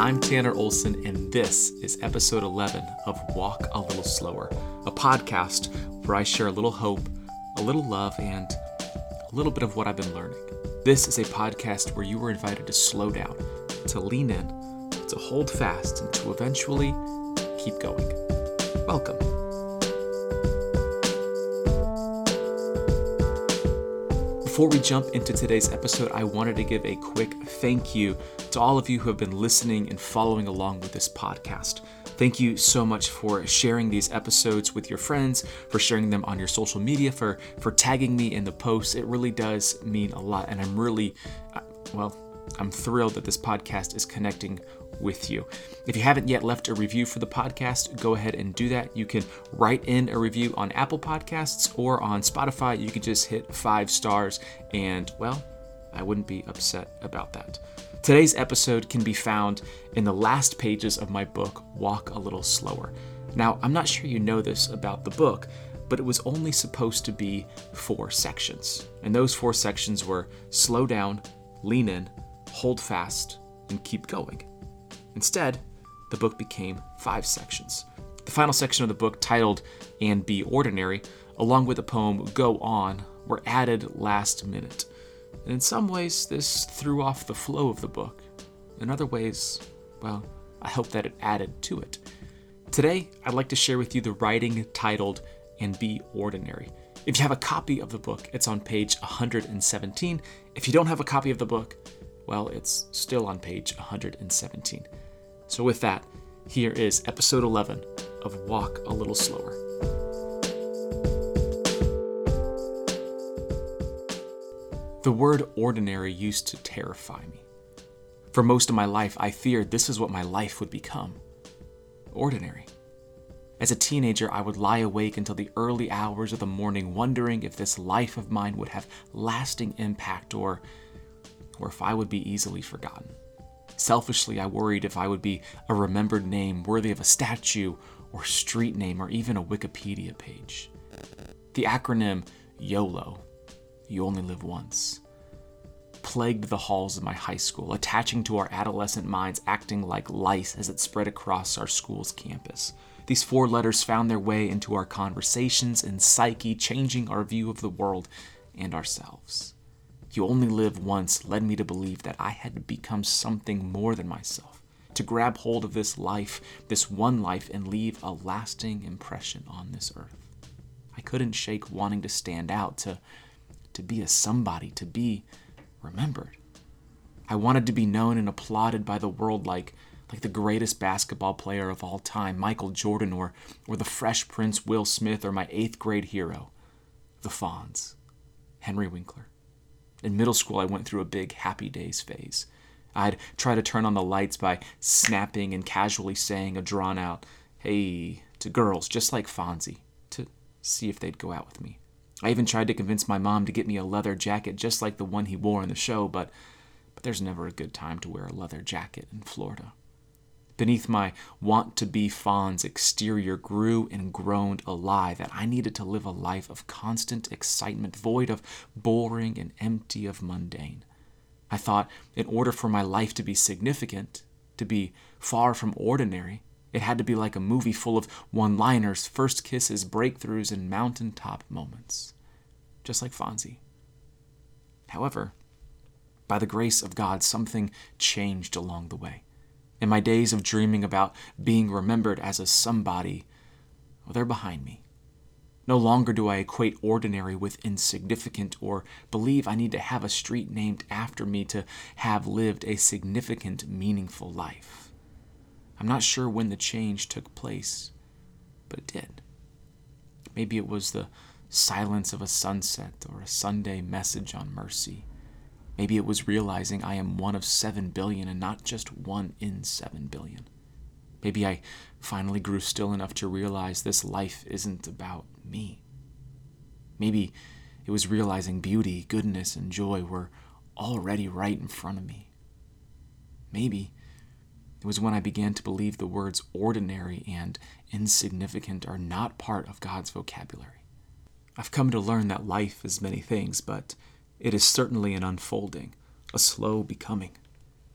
I'm Tanner Olson, and this is episode 11 of Walk a Little Slower, a podcast where I share a little hope, a little love, and a little bit of what I've been learning. This is a podcast where you are invited to slow down, to lean in, to hold fast, and to eventually keep going. Welcome. Before we jump into today's episode, I wanted to give a quick thank you to all of you who have been listening and following along with this podcast. Thank you so much for sharing these episodes with your friends, for sharing them on your social media, for for tagging me in the posts. It really does mean a lot, and I'm really, uh, well, I'm thrilled that this podcast is connecting with you. If you haven't yet left a review for the podcast, go ahead and do that. You can write in a review on Apple Podcasts or on Spotify. You can just hit five stars, and well, I wouldn't be upset about that. Today's episode can be found in the last pages of my book, Walk a Little Slower. Now, I'm not sure you know this about the book, but it was only supposed to be four sections. And those four sections were slow down, lean in, hold fast, and keep going. Instead, the book became five sections. The final section of the book, titled And Be Ordinary, along with the poem Go On, were added last minute. And in some ways, this threw off the flow of the book. In other ways, well, I hope that it added to it. Today, I'd like to share with you the writing titled And Be Ordinary. If you have a copy of the book, it's on page 117. If you don't have a copy of the book, well, it's still on page 117. So, with that, here is episode 11 of Walk a Little Slower. The word ordinary used to terrify me. For most of my life, I feared this is what my life would become ordinary. As a teenager, I would lie awake until the early hours of the morning, wondering if this life of mine would have lasting impact or, or if I would be easily forgotten. Selfishly, I worried if I would be a remembered name worthy of a statue or street name or even a Wikipedia page. The acronym YOLO, You Only Live Once, plagued the halls of my high school, attaching to our adolescent minds, acting like lice as it spread across our school's campus. These four letters found their way into our conversations and psyche, changing our view of the world and ourselves. You only live once led me to believe that I had to become something more than myself, to grab hold of this life, this one life, and leave a lasting impression on this earth. I couldn't shake wanting to stand out, to, to be a somebody, to be remembered. I wanted to be known and applauded by the world like, like the greatest basketball player of all time, Michael Jordan, or, or the Fresh Prince Will Smith, or my eighth grade hero, the Fonz, Henry Winkler. In middle school, I went through a big happy days phase. I'd try to turn on the lights by snapping and casually saying a drawn out, hey, to girls just like Fonzie, to see if they'd go out with me. I even tried to convince my mom to get me a leather jacket just like the one he wore in the show, but, but there's never a good time to wear a leather jacket in Florida. Beneath my want to be Fonz exterior grew and groaned a lie that I needed to live a life of constant excitement, void of boring and empty of mundane. I thought in order for my life to be significant, to be far from ordinary, it had to be like a movie full of one liners, first kisses, breakthroughs, and mountaintop moments. Just like Fonzie. However, by the grace of God, something changed along the way. In my days of dreaming about being remembered as a somebody, well, they're behind me. No longer do I equate ordinary with insignificant or believe I need to have a street named after me to have lived a significant, meaningful life. I'm not sure when the change took place, but it did. Maybe it was the silence of a sunset or a Sunday message on mercy. Maybe it was realizing I am one of 7 billion and not just one in 7 billion. Maybe I finally grew still enough to realize this life isn't about me. Maybe it was realizing beauty, goodness, and joy were already right in front of me. Maybe it was when I began to believe the words ordinary and insignificant are not part of God's vocabulary. I've come to learn that life is many things, but it is certainly an unfolding, a slow becoming.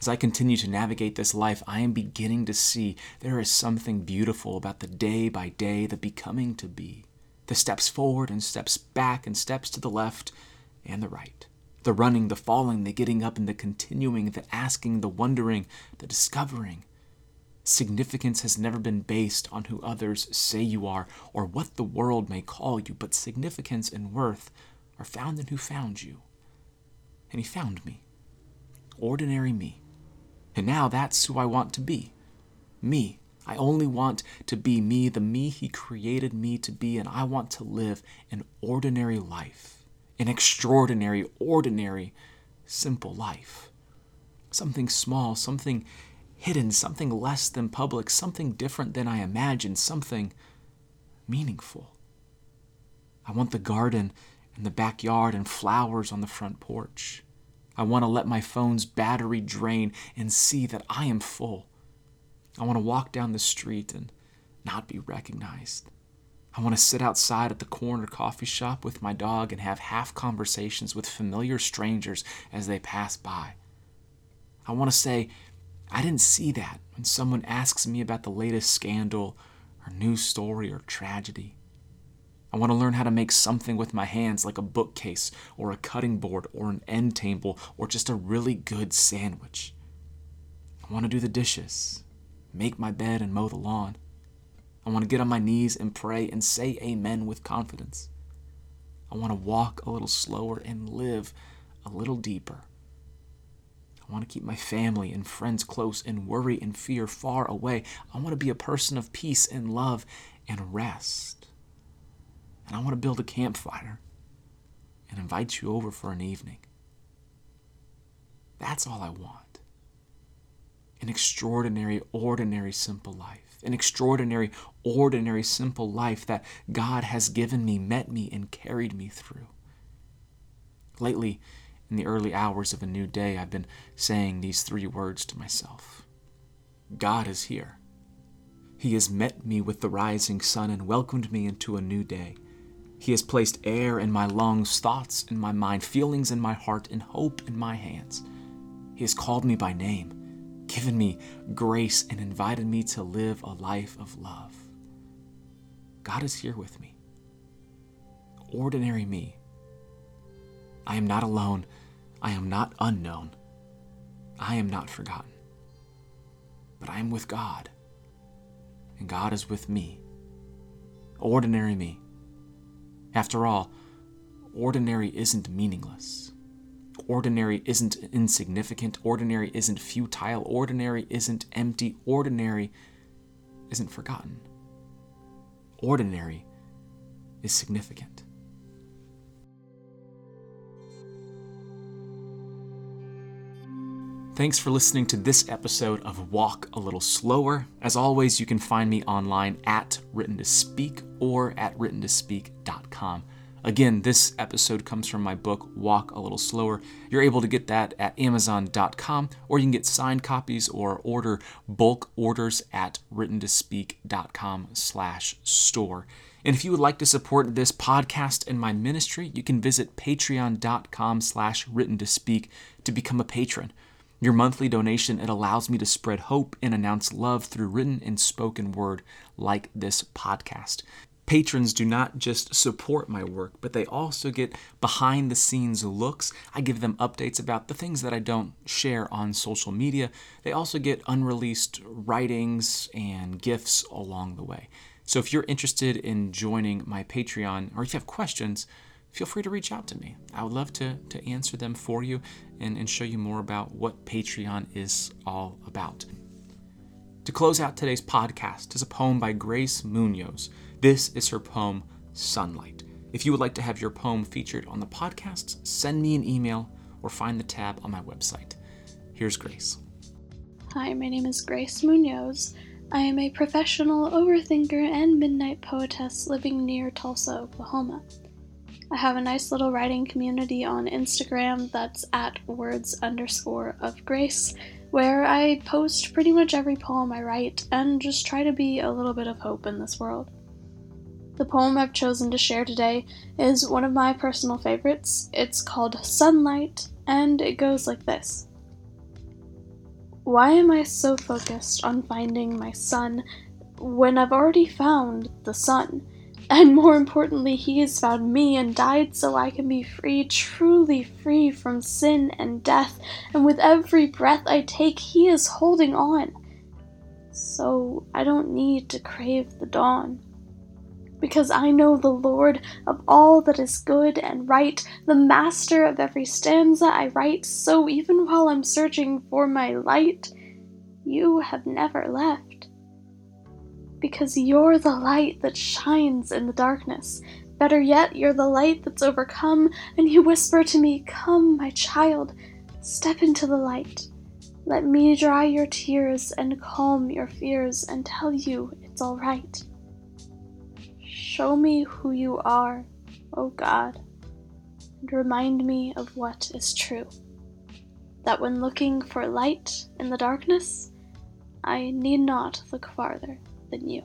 As I continue to navigate this life, I am beginning to see there is something beautiful about the day by day, the becoming to be, the steps forward and steps back and steps to the left and the right, the running, the falling, the getting up, and the continuing, the asking, the wondering, the discovering. Significance has never been based on who others say you are or what the world may call you, but significance and worth are found in who found you. And he found me. Ordinary me. And now that's who I want to be. Me. I only want to be me, the me He created me to be, and I want to live an ordinary life, an extraordinary, ordinary, simple life. Something small, something hidden, something less than public, something different than I imagined, something meaningful. I want the garden and the backyard and flowers on the front porch. I want to let my phone's battery drain and see that I am full. I want to walk down the street and not be recognized. I want to sit outside at the corner coffee shop with my dog and have half conversations with familiar strangers as they pass by. I want to say, I didn't see that when someone asks me about the latest scandal or news story or tragedy. I want to learn how to make something with my hands like a bookcase or a cutting board or an end table or just a really good sandwich. I want to do the dishes, make my bed, and mow the lawn. I want to get on my knees and pray and say amen with confidence. I want to walk a little slower and live a little deeper. I want to keep my family and friends close and worry and fear far away. I want to be a person of peace and love and rest and I want to build a campfire and invite you over for an evening. That's all I want. An extraordinary, ordinary, simple life. An extraordinary, ordinary, simple life that God has given me, met me, and carried me through. Lately, in the early hours of a new day, I've been saying these three words to myself God is here. He has met me with the rising sun and welcomed me into a new day. He has placed air in my lungs, thoughts in my mind, feelings in my heart, and hope in my hands. He has called me by name, given me grace, and invited me to live a life of love. God is here with me. Ordinary me. I am not alone. I am not unknown. I am not forgotten. But I am with God, and God is with me. Ordinary me after all, ordinary isn't meaningless. Ordinary isn't insignificant. Ordinary isn't futile. Ordinary isn't empty. Ordinary isn't forgotten. Ordinary is significant. Thanks for listening to this episode of Walk a Little Slower. As always, you can find me online at Written to Speak or at written to writtentospeak.com. Again, this episode comes from my book, Walk a Little Slower. You're able to get that at amazon.com, or you can get signed copies or order bulk orders at written to writtentospeak.com slash store. And if you would like to support this podcast and my ministry, you can visit patreon.com slash written to speak to become a patron. Your monthly donation, it allows me to spread hope and announce love through written and spoken word like this podcast. Patrons do not just support my work, but they also get behind the scenes looks. I give them updates about the things that I don't share on social media. They also get unreleased writings and gifts along the way. So if you're interested in joining my Patreon or if you have questions, feel free to reach out to me. I would love to, to answer them for you and, and show you more about what Patreon is all about. To close out today's podcast is a poem by Grace Munoz. This is her poem, Sunlight. If you would like to have your poem featured on the podcast, send me an email or find the tab on my website. Here's Grace. Hi, my name is Grace Munoz. I am a professional overthinker and midnight poetess living near Tulsa, Oklahoma. I have a nice little writing community on Instagram that's at words underscore of grace, where I post pretty much every poem I write and just try to be a little bit of hope in this world. The poem I've chosen to share today is one of my personal favorites. It's called Sunlight, and it goes like this Why am I so focused on finding my sun when I've already found the sun? And more importantly, he has found me and died so I can be free, truly free from sin and death. And with every breath I take, he is holding on. So I don't need to crave the dawn. Because I know the Lord of all that is good and right, the master of every stanza I write. So even while I'm searching for my light, you have never left because you're the light that shines in the darkness. Better yet, you're the light that's overcome, and you whisper to me, Come, my child, step into the light. Let me dry your tears and calm your fears and tell you it's all right. Show me who you are, O oh God, and remind me of what is true. That when looking for light in the darkness, I need not look farther than you.